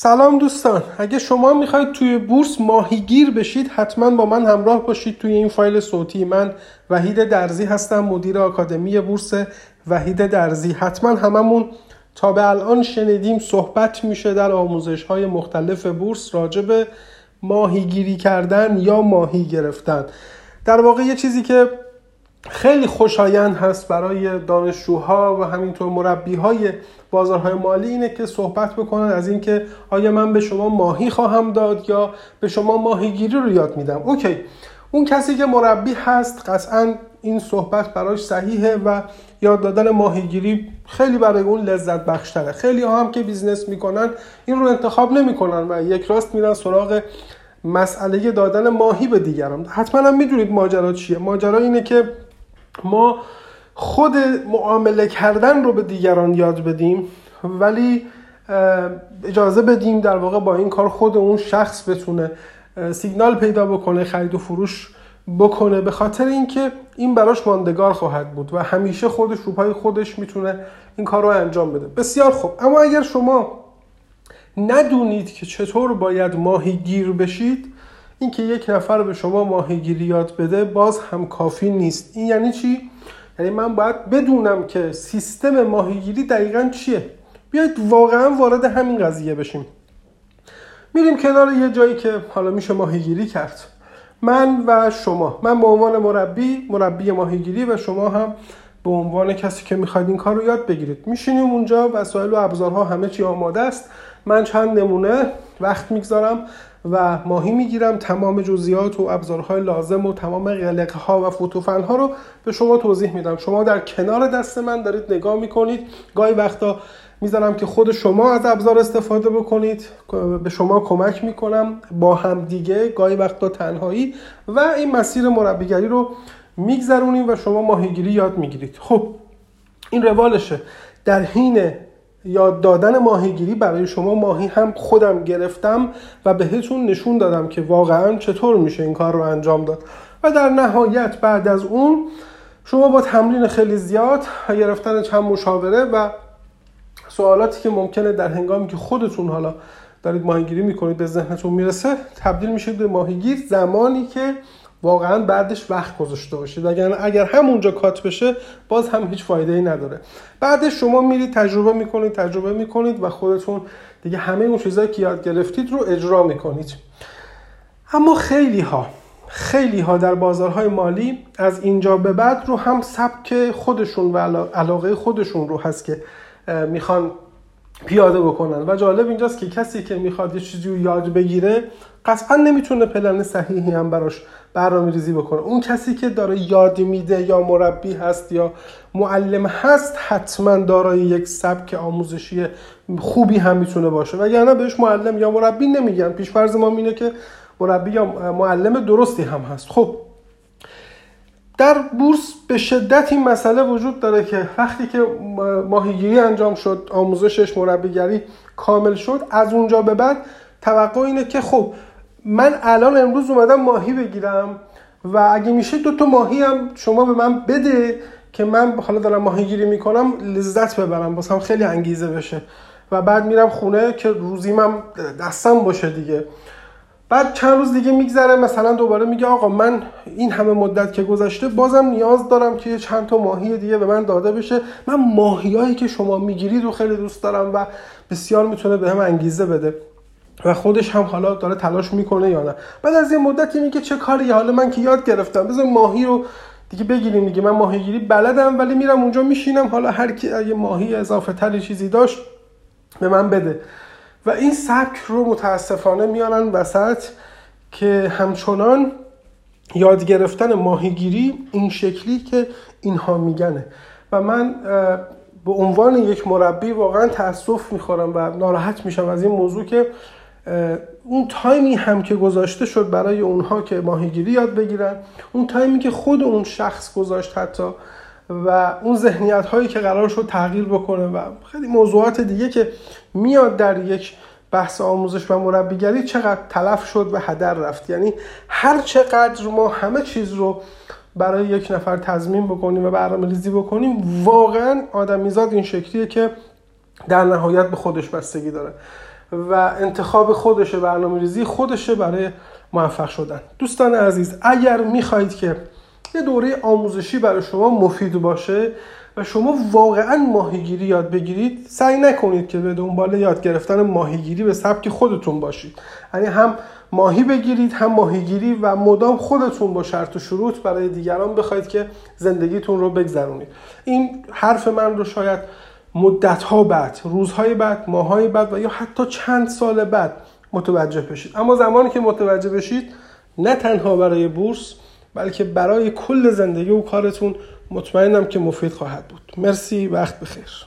سلام دوستان. اگه شما می‌خواید توی بورس ماهیگیر بشید حتما با من همراه باشید توی این فایل صوتی. من وحید درزی هستم مدیر آکادمی بورس وحید درزی. حتما هممون تا به الان شنیدیم صحبت میشه در آموزش های مختلف بورس راجع به ماهیگیری کردن یا ماهی گرفتن. در واقع یه چیزی که خیلی خوشایند هست برای دانشجوها و همینطور مربی های بازارهای مالی اینه که صحبت بکنن از اینکه آیا من به شما ماهی خواهم داد یا به شما ماهیگیری رو یاد میدم. okay. اون کسی که مربی هست قطعا این صحبت براش صحیحه و یاد دادن ماهیگیری خیلی برای اون لذت بخشتره. خیلی ها هم که business می‌کنن این رو انتخاب نمی‌کنن و یک راست میرن سراغ مسئله دادن ماهی به دیگران. حتما هم می‌دونید ماجرا چیه. ماجرا اینه که ما خود معامله کردن رو به دیگران یاد بدیم ولی اجازه بدیم در واقع با این کار خود اون شخص بتونه سیگنال پیدا بکنه خرید و فروش بکنه به خاطر اینکه این براش ماندگار خواهد بود و همیشه خودش رو پای خودش می‌تونه این کار رو انجام بده. بسیار خوب. اما اگر شما ندونید که چطور باید ماهیگیر بشید اینکه یک نفر به شما ماهیگیری یاد بده باز هم کافی نیست. این یعنی چی؟ یعنی من باید بدونم که سیستم ماهیگیری دقیقا چیه. بیایید واقعا وارد همین قضیه بشیم. میریم کنار یه جایی که حالا میشه ماهیگیری کرد. من و شما. من به عنوان مربی مربی ماهیگیری و شما هم به عنوان کسی که می‌خواید این کار رو یاد بگیرید. میشینیم اونجا وسایل و ابزارها همه چی آماده است. من چند نمونه وقت می‌گذارم و ماهی می‌گیرم. تمام جزئیات و ابزارهای لازم و تمام قلقه ها و فوتوفن ها رو به شما توضیح میدم. شما در کنار دست من دارید نگاه می‌کنید. گاهی وقتا می‌ذارم که خود شما از ابزار استفاده بکنید. به شما کمک می‌کنم. با هم دیگه گاهی وقتا تنهایی. و این مسیر مربیگری رو میگذرونیم و شما ماهیگیری یاد می‌گیرید. خب این روالشه در حین یاد دادن ماهیگیری برای شما ماهی هم خودم گرفتم و بهتون نشون دادم که واقعا چطور میشه این کار رو انجام داد. و در نهایت بعد از اون شما با تمرین خیلی زیاد و گرفتن چند مشاوره و سوالاتی که ممکنه در هنگامی که خودتون حالا دارید ماهیگیری می‌کنید به ذهنتون می‌رسه تبدیل میشید به ماهیگیر. زمانی که واقعا بعدش وقت گذاشته باشید. اگر اگر همونجا کات بشه باز هم هیچ فایده ای نداره. بعدش شما میرید تجربه می‌کنید تجربه می‌کنید و خودتون دیگه همه اون چیزایی که یاد گرفتید رو اجرا می‌کنید. اما خیلی ها خیلی ها در بازارهای مالی از اینجا به بعد رو هم سبک خودشون و علاقه خودشون رو هست که می‌خوان پیاده بکنن. و جالب اینجاست که کسی که می‌خواد یه چیزی رو یاد بگیره قطعا نمی‌تونه پلن صحیحی هم براش برنامه ریزی بکنه. اون کسی که داره یاد میده یا مربی هست یا معلم هست حتما دارای یک سبک آموزشی خوبی هم می‌تونه باشه. و یعنی بهش معلم یا مربی نمیگن. پیشفرض ما اینه که مربی یا معلم درستی هم هست. خب در بورس به شدت این مسئله وجود داره که وقتی که ماهیگیری انجام شد آموزشش مربیگری کامل شد از اونجا به بعد توقع اینه که خب من الان امروز اومدم ماهی بگیرم و اگه میشه دو تا ماهی هم شما به من بده که من حالا دارم ماهیگیری می‌کنم لذت ببرم باسم خیلی انگیزه بشه. و بعد میرم خونه که روزیمم دستم باشه دیگه. بعد چند روز دیگه میگذره مثلا دوباره میگه آقا من این همه مدت که گذشته بازم نیاز دارم که چند تا ماهی دیگه به من داده بشه. من ماهیایی که شما می‌گیرید رو خیلی دوست دارم و بسیار می‌تونه به هم انگیزه بده و خودش هم حالا داره تلاش می‌کنه یا نه. بعد از یه مدتی میگه چه کاری حالا من که یاد گرفتم. بذار ماهی رو دیگه بگیریم دیگه. من ماهیگیری بلدم ولی میرم اونجا میشینم. حالا هر کی اگه ماهی اضافه تری چیزی داشت به من بده. و این سبک رو متاسفانه میارن وسط که همچنان یاد گرفتن ماهیگیری این شکلی که اینها میگنه. و من به عنوان یک مربی واقعا تاسف می‌خورم و ناراحت میشم از این موضوع که اون تایمی هم که گذاشته شد برای اونها که ماهیگیری یاد بگیرن اون تایمی که خود اون شخص گذاشت حتی و اون ذهنیت هایی که قرار شد تغییر بکنه و خیلی موضوعات دیگه که میاد در یک بحث آموزش و مربیگری چقدر تلف شد و هدر رفت. یعنی هر چقدر ما همه چیز رو برای یک نفر تضمین بکنیم و برنامه ریزی بکنیم واقعا آدمیزاد این شکلیه که در نهایت به خودش بستگی داره و انتخاب خودشه برنامه ریزی خودشه برای موفق شدن. دوستان عزیز اگر می‌خواهید که یه دوره آموزشی برای شما مفید باشه و شما واقعا ماهیگیری یاد بگیرید. سعی نکنید که به دنبال یاد گرفتن ماهیگیری به سبک خودتون باشید. یعنی هم ماهی بگیرید هم ماهیگیری و مدام خودتون با شرط و شروط برای دیگران بخواید که زندگیتون رو بگذرونید. این حرف من رو شاید مدت ها بعد روزهای بعد ماهای بعد و یا حتی چند سال بعد متوجه بشید. اما زمانی که متوجه بشید نه تنها برای بورس بلکه برای کل زندگی و کارتون مطمئنم که مفید خواهد بود. مرسی وقت بخیر.